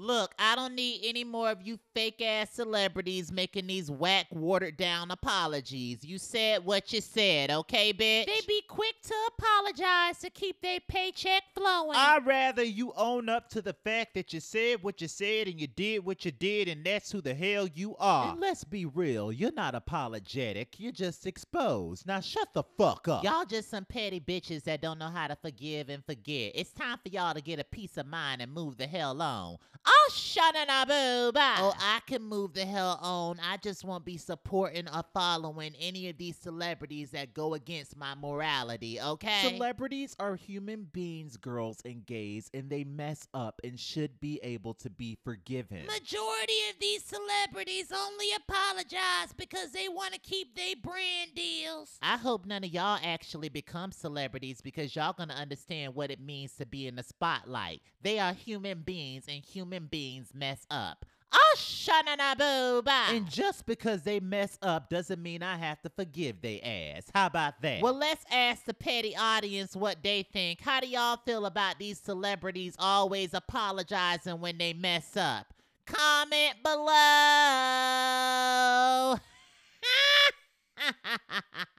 Look, I don't need any more of you fake ass celebrities making these whack, watered down apologies. You said what you said, okay, bitch? They be quick to apologize to keep their paycheck flowing. I'd rather you own up to the fact that you said what you said and you did what you did, and that's who the hell you are. And let's be real, you're not apologetic, you're just exposed. Now shut the fuck up. Y'all just some petty bitches that don't know how to forgive and forget. It's time for y'all to get a peace of mind and move the hell on. Oh, bye. Oh, I can move the hell on. I just won't be supporting or following any of these celebrities that go against my morality, okay? Celebrities are human beings, girls and gays, and they mess up and should be able to be forgiven. Majority of these celebrities only apologize because they want to keep their brand deals. I hope none of y'all actually become celebrities because y'all gonna understand what it means to be in the spotlight. They are human beings and human beings mess up. And just because they mess up doesn't mean I have to forgive they ass. How about that? Well, let's ask the petty audience what they think. How do y'all feel about these celebrities always apologizing when they mess up? Comment below.